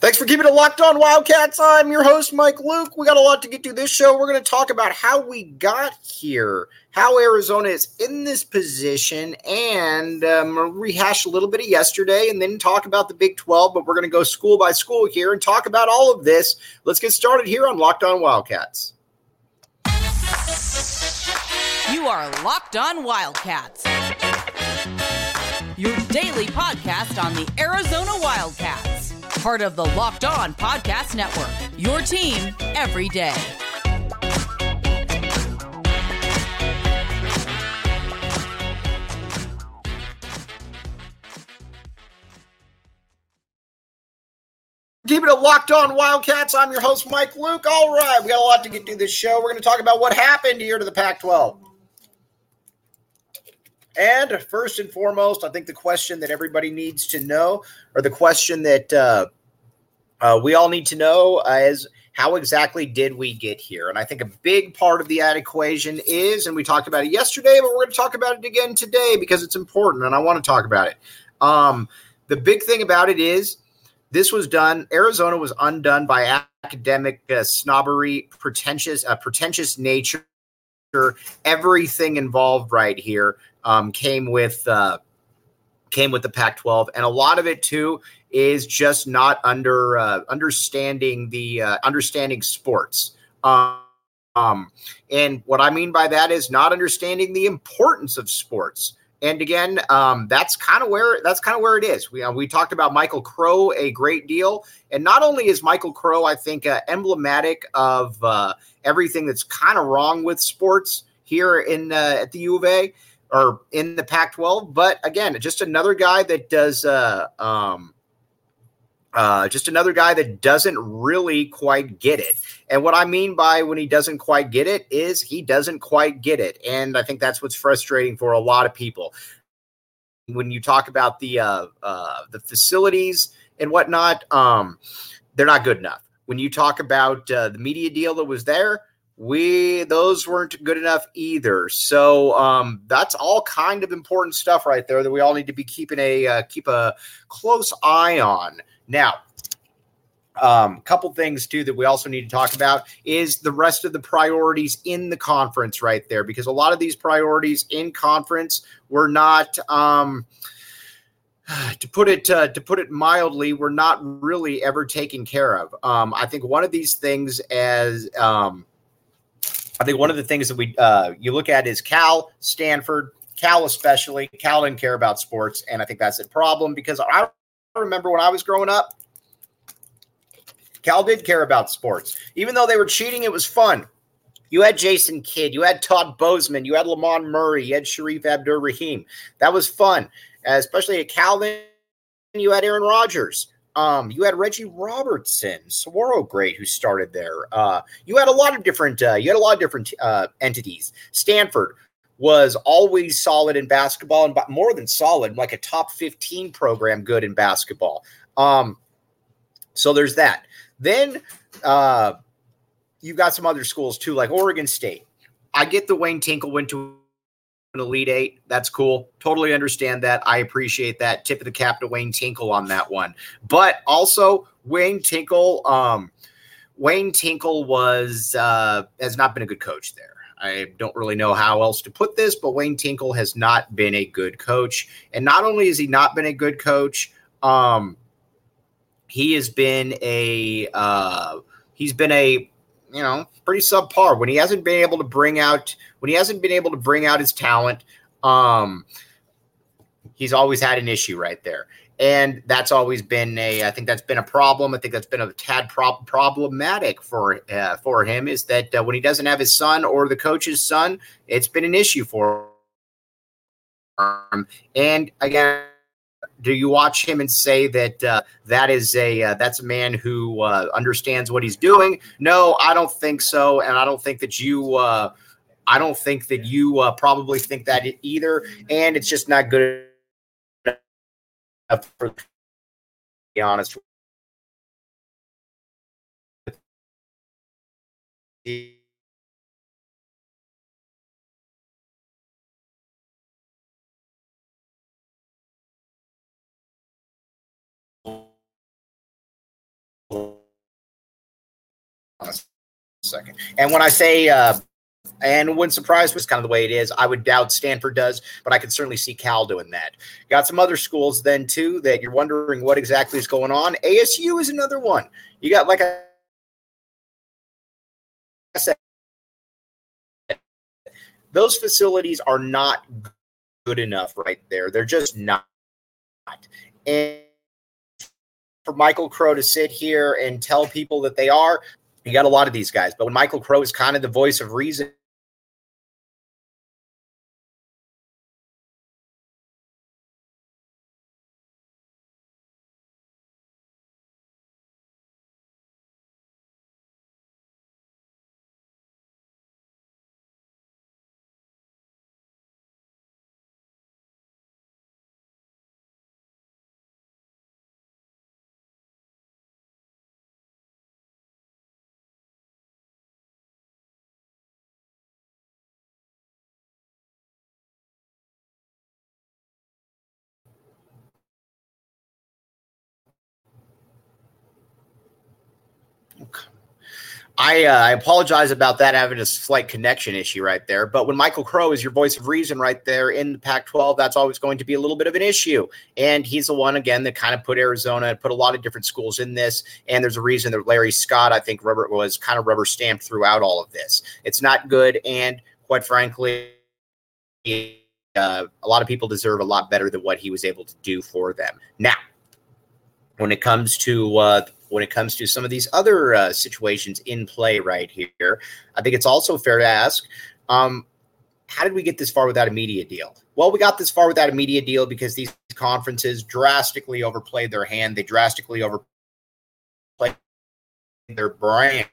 Thanks for keeping it locked on Wildcats. I'm your host, Mike Luke. We got a lot to get to this show. We're going to talk about how we got here, how Arizona is in this position, and um, rehash a little bit of yesterday and then talk about the Big 12. But we're going to go school by school here and talk about all of this. Let's get started here on Locked On Wildcats. You are Locked On Wildcats, your daily podcast on the Arizona Wildcats part of the Locked On Podcast Network. Your team every day. Keeping it locked on Wildcats. I'm your host, Mike Luke. All right, we got a lot to get through this show. We're going to talk about what happened here to the Pac 12. And first and foremost, I think the question that everybody needs to know, or the question that uh, uh, we all need to know uh, is how exactly did we get here? And I think a big part of the ad equation is, and we talked about it yesterday, but we're going to talk about it again today because it's important and I want to talk about it. Um, the big thing about it is this was done, Arizona was undone by academic uh, snobbery, pretentious, uh, pretentious nature. Everything involved right here um, came with uh, came with the Pac-12, and a lot of it too is just not under uh, understanding the uh, understanding sports. Um, and what I mean by that is not understanding the importance of sports. And again, um, that's kind of where that's kind of where it is. We uh, we talked about Michael Crow a great deal, and not only is Michael Crow, I think, uh, emblematic of uh, everything that's kind of wrong with sports here in uh, at the U of A or in the Pac-12, but again, just another guy that does uh, um, uh, just another guy that doesn't really quite get it. And what I mean by when he doesn't quite get it is he doesn't quite get it. And I think that's what's frustrating for a lot of people. When you talk about the uh, uh, the facilities and whatnot, um, they're not good enough. When you talk about uh, the media deal that was there, we those weren't good enough either. So um, that's all kind of important stuff right there that we all need to be keeping a uh, keep a close eye on. Now, um a couple things too that we also need to talk about is the rest of the priorities in the conference right there because a lot of these priorities in conference were not um, to put it uh, to put it mildly were not really ever taken care of um, i think one of these things as um, i think one of the things that we uh, you look at is cal stanford cal especially cal didn't care about sports and i think that's a problem because i remember when I was growing up, Cal did care about sports. Even though they were cheating, it was fun. You had Jason Kidd, you had Todd Bozeman, you had Lamond Murray, you had Shareef Abdur-Rahim. That was fun, especially at Cal. Then you had Aaron Rodgers. Um, you had Reggie Robertson, Saguaro great, who started there. Uh, you had a lot of different. Uh, you had a lot of different uh, entities. Stanford, was always solid in basketball and more than solid, like a top 15 program good in basketball. Um, so there's that. Then uh, you've got some other schools too, like Oregon State. I get the Wayne Tinkle went to an Elite Eight. That's cool. Totally understand that. I appreciate that. Tip of the cap to Wayne Tinkle on that one. But also, Wayne Tinkle, um, Wayne Tinkle was uh, has not been a good coach there. I don't really know how else to put this, but Wayne Tinkle has not been a good coach. And not only has he not been a good coach, um, he has been a uh, he's been a you know pretty subpar when he hasn't been able to bring out when he hasn't been able to bring out his talent. Um, he's always had an issue right there and that's always been a i think that's been a problem i think that's been a tad pro- problematic for uh, for him is that uh, when he doesn't have his son or the coach's son it's been an issue for him and again do you watch him and say that uh, that is a uh, that's a man who uh, understands what he's doing? No i don't think so and i don't think that you uh, i don't think that you probably think that either and it's just not good enough for be honest second. And when I say uh, and wouldn't surprise it's kind of the way it is. I would doubt Stanford does, but I can certainly see Cal doing that. Got some other schools then too that you're wondering what exactly is going on. ASU is another one. You got like said, those facilities are not good enough right there. They're just not. And for Michael Crow to sit here and tell people that they are, you got a lot of these guys. But when Michael Crow is kind of the voice of reason I, uh, I apologize about that having a slight connection issue right there. But when Michael Crow is your voice of reason right there in the Pac 12, that's always going to be a little bit of an issue. And he's the one, again, that kind of put Arizona and put a lot of different schools in this. And there's a reason that Larry Scott, I think, rubber, was kind of rubber stamped throughout all of this. It's not good. And quite frankly, uh, a lot of people deserve a lot better than what he was able to do for them. Now, when it comes to uh, when it comes to some of these other uh, situations in play right here. I think it's also fair to ask um, how did we get this far without a media deal? Well, we got this far without a media deal because these conferences drastically overplayed their hand. They drastically overplayed their brand.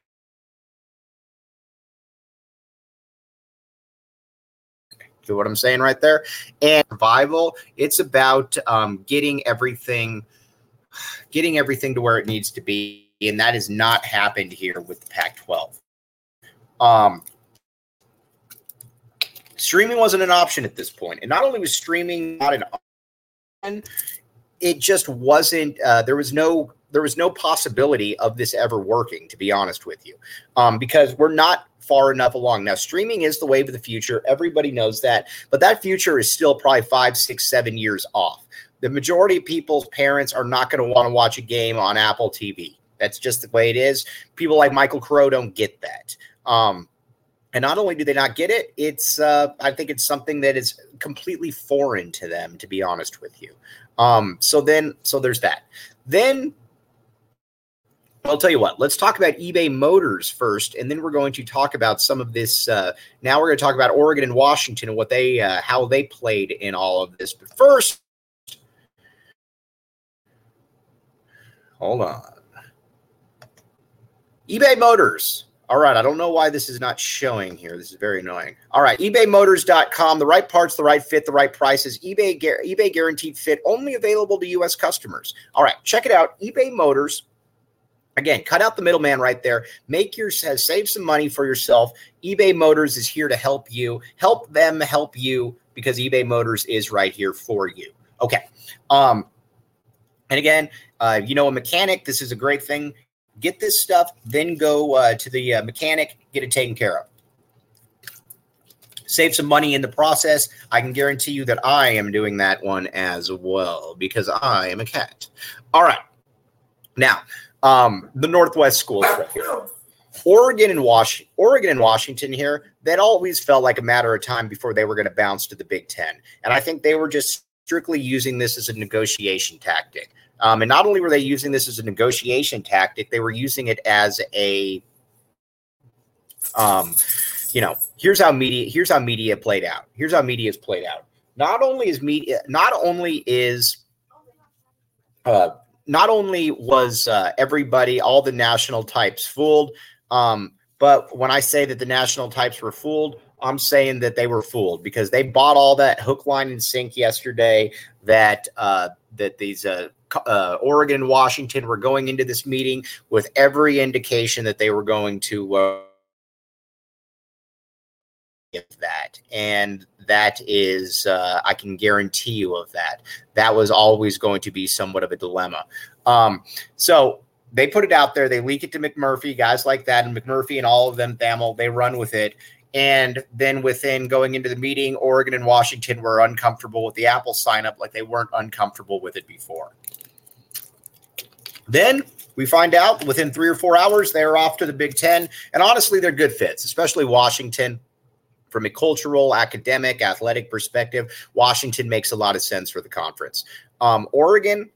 What I'm saying right there? And survival, it's about um, getting everything – getting everything to where it needs to be, and that has not happened here with the Pac-12. Um, streaming wasn't an option at this point, and not only was streaming not an option, it just wasn't. Uh, there was no there was no possibility of this ever working. To be honest with you, um, because we're not far enough along. Now, streaming is the wave of the future. Everybody knows that, but that future is still probably five, six, seven years off the majority of people's parents are not going to want to watch a game on Apple TV. That's just the way it is. People like Michael Crow don't get that. Um, and not only do they not get it, it's uh, I think it's something that is completely foreign to them, to be honest with you. Um, so then, so there's that. Then I'll tell you what, let's talk about eBay Motors first, and then we're going to talk about some of this. Uh, now we're going to talk about Oregon and Washington and what they, uh, how they played in all of this. But first, Hold on. eBay Motors. All right. I don't know why this is not showing here. This is very annoying. All right. ebaymotors.com. The right parts, the right fit, the right prices. eBay, eBay guaranteed fit only available to U.S. customers. All right. Check it out. eBay Motors. Again, cut out the middleman right there. Make your save some money for yourself. eBay Motors is here to help you. Help them help you because eBay Motors is right here for you. Okay. Um, and again, uh, you know, a mechanic, this is a great thing. Get this stuff, then go uh, to the uh, mechanic, get it taken care of. Save some money in the process. I can guarantee you that I am doing that one as well because I am a cat. All right. Now, um, the Northwest schools here. Oregon and Washington, Oregon and Washington here, that always felt like a matter of time before they were going to bounce to the Big Ten. And I think they were just strictly using this as a negotiation tactic. Um, and not only were they using this as a negotiation tactic, they were using it as a, um, you know, here's how media here's how media played out. Here's how media is played out. Not only is media, not only is, uh, not only was uh, everybody, all the national types fooled, um, but when I say that the national types were fooled, I'm saying that they were fooled because they bought all that hook, line, and sink yesterday. That uh, that these uh, uh, Oregon, Washington were going into this meeting with every indication that they were going to uh, that, and that is uh, I can guarantee you of that. That was always going to be somewhat of a dilemma. Um, so they put it out there. They leak it to McMurphy, guys like that, and McMurphy and all of them, Thamel, they run with it. And then within going into the meeting, Oregon and Washington were uncomfortable with the Apple sign up like they weren't uncomfortable with it before. Then we find out within three or four hours, they're off to the Big Ten. And honestly, they're good fits, especially Washington. From a cultural, academic, athletic perspective, Washington makes a lot of sense for the conference. Um, Oregon,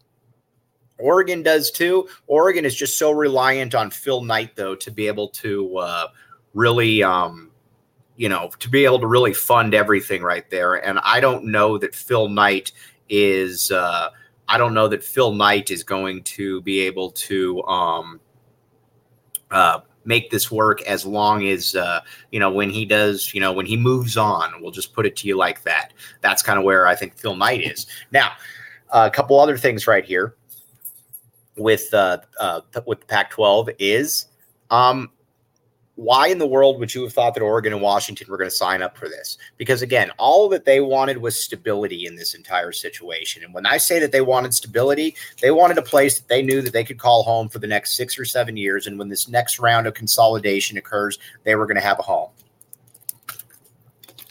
Oregon does too. Oregon is just so reliant on Phil Knight, though, to be able to uh, really, um, you know, to be able to really fund everything right there. And I don't know that Phil Knight is. Uh, I don't know that Phil Knight is going to be able to um, uh, make this work as long as uh, you know when he does you know when he moves on we'll just put it to you like that that's kind of where i think phil knight is now uh, a couple other things right here with uh, uh with the pac 12 is um why in the world would you have thought that Oregon and Washington were going to sign up for this? Because again, all that they wanted was stability in this entire situation. And when I say that they wanted stability, they wanted a place that they knew that they could call home for the next six or seven years. And when this next round of consolidation occurs, they were going to have a home.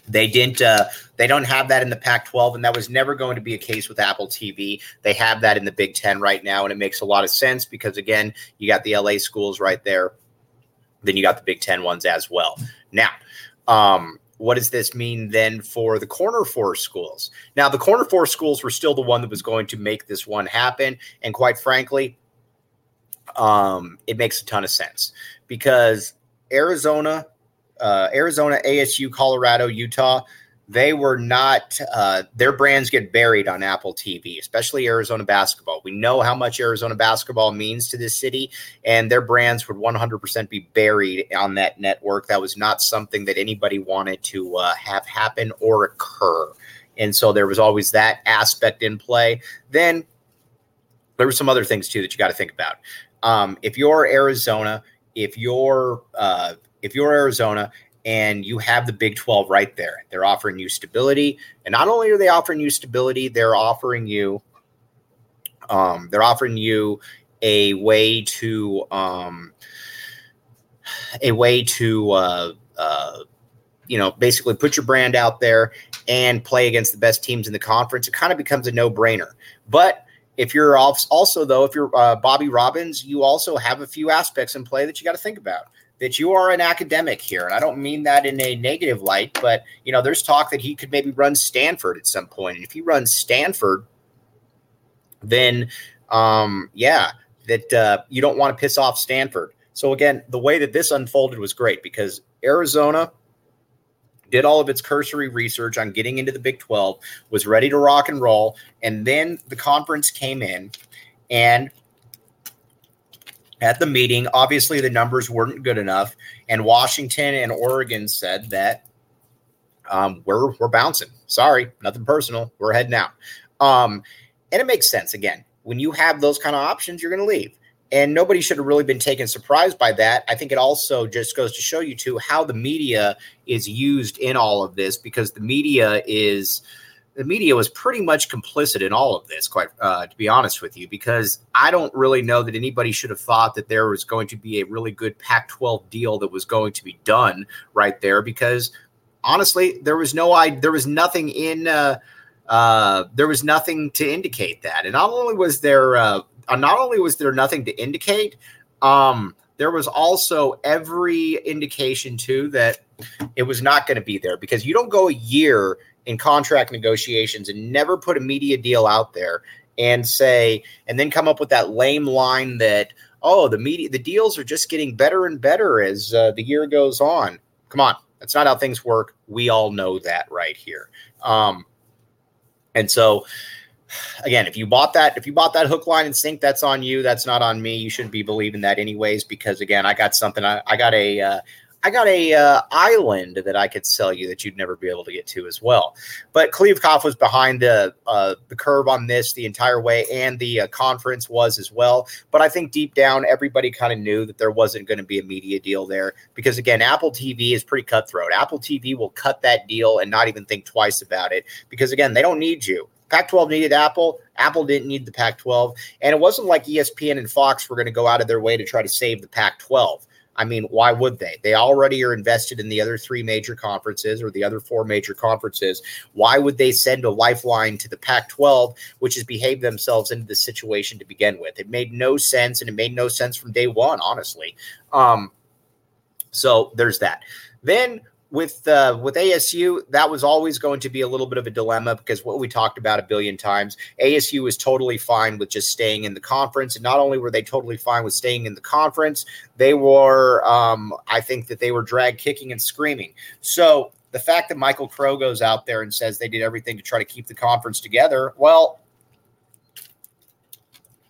They didn't. Uh, they don't have that in the Pac-12, and that was never going to be a case with Apple TV. They have that in the Big Ten right now, and it makes a lot of sense because again, you got the LA schools right there then you got the Big Ten ones as well. Now, um, what does this mean then for the corner four schools? Now, the corner four schools were still the one that was going to make this one happen. And quite frankly, um, it makes a ton of sense because Arizona, uh, Arizona, ASU, Colorado, Utah, they were not uh, their brands get buried on apple tv especially arizona basketball. We know how much arizona basketball means to this city and their brands would 100% be buried on that network. That was not something that anybody wanted to uh, have happen or occur. And so there was always that aspect in play. Then there were some other things too that you got to think about. Um, if you're arizona if you're uh, if you're arizona and you have the Big 12 right there. They're offering you stability, and not only are they offering you stability, they're offering you um, they're offering you a way to um, a way to uh, uh, you know basically put your brand out there and play against the best teams in the conference. It kind of becomes a no brainer, but if you're also though if you're uh, Bobby Robbins, you also have a few aspects in play that you got to think about that you are an academic here. And I don't mean that in a negative light, but you know, there's talk that he could maybe run Stanford at some point. And if he runs Stanford, then um, yeah, that uh, you don't want to piss off Stanford. So again, the way that this unfolded was great because Arizona did all of its cursory research on getting into the Big 12, was ready to rock and roll, and then the conference came in and at the meeting. Obviously, the numbers weren't good enough, and Washington and Oregon said that um, we're we're bouncing. Sorry, nothing personal. We're heading out. Um, and it makes sense. Again, when you have those kind of options, you're going to leave. And nobody should have really been taken surprised by that. I think it also just goes to show you too how the media is used in all of this because the media is the media was pretty much complicit in all of this, quite uh, to be honest with you, because I don't really know that anybody should have thought that there was going to be a really good Pac 12 deal that was going to be done right there, because honestly, there was no I there was nothing in uh, uh, there was nothing to indicate that, and not only was there uh, uh not only was there nothing to indicate, um, there was also every indication too that it was not going to be there because you don't go a year in contract negotiations and never put a media deal out there and say and then come up with that lame line that oh the media the deals are just getting better and better as uh, the year goes on. Come on. That's not how things work. We all know that right here. Um, and so again if you bought that if you bought that hook line and sink that's on you. That's not on me. You shouldn't be believing that anyways because again i got something. I, I got a uh, I got a uh, island that I could sell you that you'd never be able to get to as well. But Kliavkoff was behind the uh, the curve on this the entire way, and the uh, conference was as well. But I think deep down, everybody kind of knew that there wasn't going to be a media deal there because again, Apple TV is pretty cutthroat. Apple TV will cut that deal and not even think twice about it because again, they don't need you. Pac 12 needed Apple. Apple didn't need the Pac 12. And it wasn't like ESPN and Fox were going to go out of their way to try to save the Pac 12. I mean, why would they? They already are invested in the other three major conferences or the other four major conferences. Why would they send a lifeline to the Pac 12, which has behaved themselves into this situation to begin with? It made no sense, and it made no sense from day one, honestly. Um, so there's that. Then with uh, with ASU, that was always going to be a little bit of a dilemma because what we talked about a billion times, ASU was totally fine with just staying in the conference, and not only were they totally fine with staying in the conference, they were, um, I think that they were drag kicking and screaming. So the fact that Michael Crow goes out there and says they did everything to try to keep the conference together, well,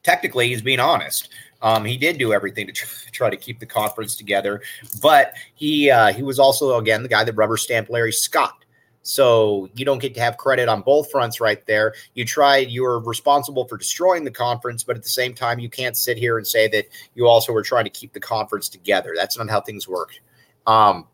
technically he's being honest. Um, he did do everything to try to keep the conference together, but he uh, he was also again the guy that rubber stamped Larry Scott. So you don't get to have credit on both fronts right there. You tried, you were responsible for destroying the conference, but at the same time, you can't sit here and say that you also were trying to keep the conference together. That's not how things work. Um,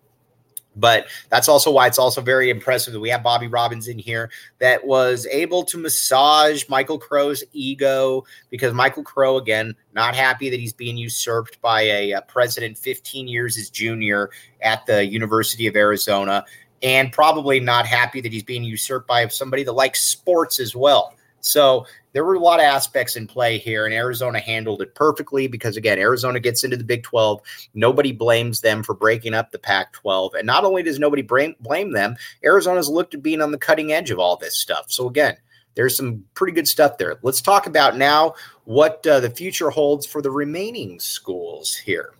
but that's also why it's also very impressive that we have Bobby Robbins in here that was able to massage Michael Crow's ego because Michael Crow, again, not happy that he's being usurped by a, a president 15 years his junior at the University of Arizona, and probably not happy that he's being usurped by somebody that likes sports as well. So there were a lot of aspects in play here, and Arizona handled it perfectly because, again, Arizona gets into the Big 12. Nobody blames them for breaking up the Pac 12. And not only does nobody blame, them, Arizona's looked at being on the cutting edge of all this stuff. So, again, there's some pretty good stuff there. Let's talk about now what uh, the future holds for the remaining schools here.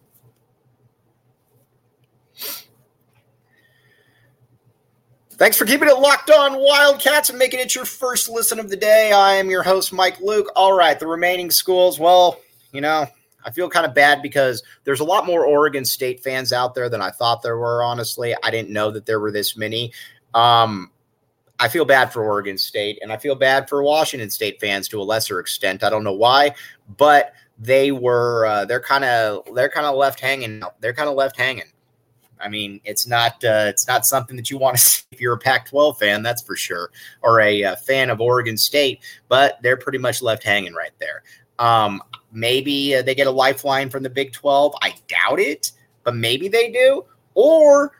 Thanks for keeping it locked on Wildcats and making it your first listen of the day. I am your host, Mike Luke. All right, the remaining schools, well, you know, I feel kind of bad because there's a lot more Oregon State fans out there than I thought there were, honestly. I didn't know that there were this many. Um, I feel bad for Oregon State and I feel bad for Washington State fans to a lesser extent. I don't know why, but they were uh, they're kind of they're kind of left hanging. They're kind of left hanging. I mean, it's not uh, it's not something that you want to see if you're a Pac-12 fan, that's for sure, or a, a uh, fan of Oregon State. But they're pretty much left hanging right there. Um, maybe uh, they get a lifeline from the Big 12. I doubt it, but maybe they do. Or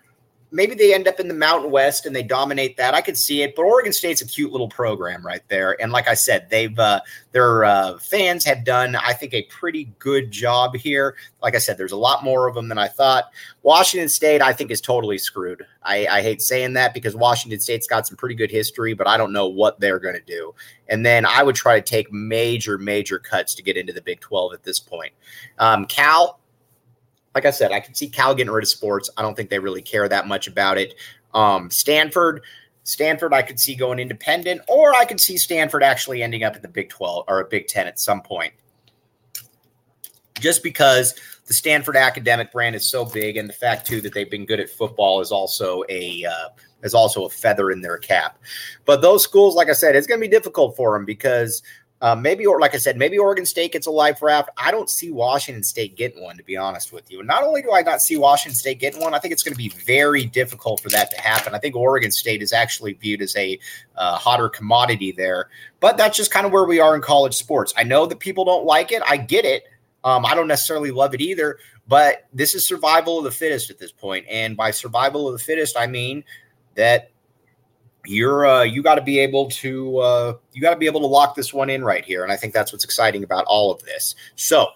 maybe they end up in the Mountain West and they dominate that. I could see it, but Oregon State's a cute little program right there. And like I said, they've uh, their uh, fans have done, I think, a pretty good job here. Like I said, there's a lot more of them than I thought. Washington State, I think, is totally screwed. I, I hate saying that because Washington State's got some pretty good history, but I don't know what they're going to do. And then I would try to take major, major cuts to get into the Big 12 at this point. Um, Cal, like I said, I can see Cal getting rid of sports. I don't think they really care that much about it. Um, Stanford, Stanford, I could see going independent, or I could see Stanford actually ending up at the Big 12 or a Big 10 at some point. Just because the Stanford academic brand is so big, and the fact too that they've been good at football is also a uh, is also a feather in their cap. But those schools, like I said, it's going to be difficult for them because uh, maybe, or like I said, maybe Oregon State gets a life raft. I don't see Washington State getting one, to be honest with you. And not only do I not see Washington State getting one, I think it's going to be very difficult for that to happen. I think Oregon State is actually viewed as a uh, hotter commodity there. But that's just kind of where we are in college sports. I know that people don't like it. I get it. Um, I don't necessarily love it either, but this is survival of the fittest at this point. And by survival of the fittest, I mean that you're uh, you got to be able to uh, you got to be able to lock this one in right here, and I think that's what's exciting about all of this. So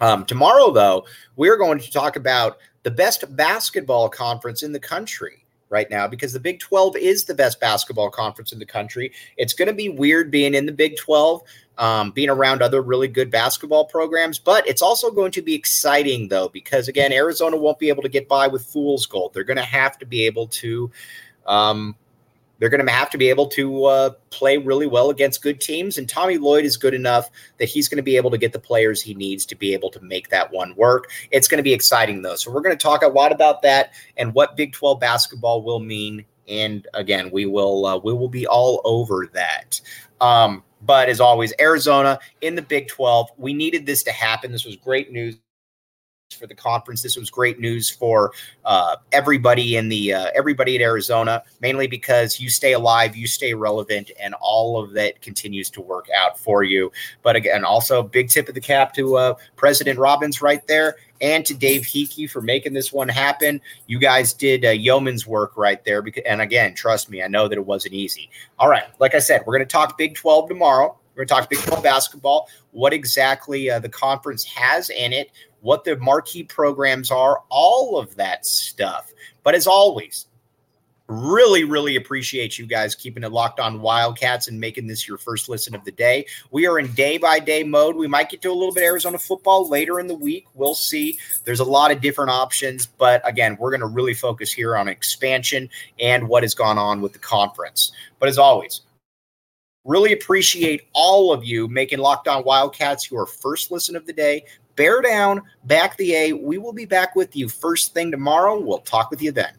um, tomorrow, though, we're going to talk about the best basketball conference in the country right now because the Big 12 is the best basketball conference in the country. It's going to be weird being in the Big 12, um, being around other really good basketball programs, but it's also going to be exciting though because again, Arizona won't be able to get by with fool's gold. They're going to have to be able to um, they're going to have to be able to uh, play really well against good teams. And Tommy Lloyd is good enough that he's going to be able to get the players he needs to be able to make that one work. It's going to be exciting, though. So we're going to talk a lot about that and what Big 12 basketball will mean. And again, we will uh, we will be all over that. Um, but as always, Arizona in the Big 12. We needed this to happen. This was great news for the conference. This was great news for uh, everybody in the uh, everybody at Arizona, mainly because you stay alive, you stay relevant, and all of that continues to work out for you. But again, also big tip of the cap to uh, President Robbins right there. And to Dave Heeke for making this one happen. You guys did uh, yeoman's work right there. Because, and again, trust me, I know that it wasn't easy. All right. Like I said, we're going to talk Big 12 tomorrow. We're going to talk Big 12 basketball, what exactly uh, the conference has in it, what the marquee programs are, all of that stuff. But as always, really, really appreciate you guys keeping it locked on Wildcats and making this your first listen of the day. We are in day by day mode. We might get to a little bit of Arizona football later in the week. We'll see. There's a lot of different options, but again, we're going to really focus here on expansion and what has gone on with the conference. But as always, Really appreciate all of you making Locked On Wildcats your first listen of the day bear down, back the A. We will be back with you first thing tomorrow. We'll talk with you then.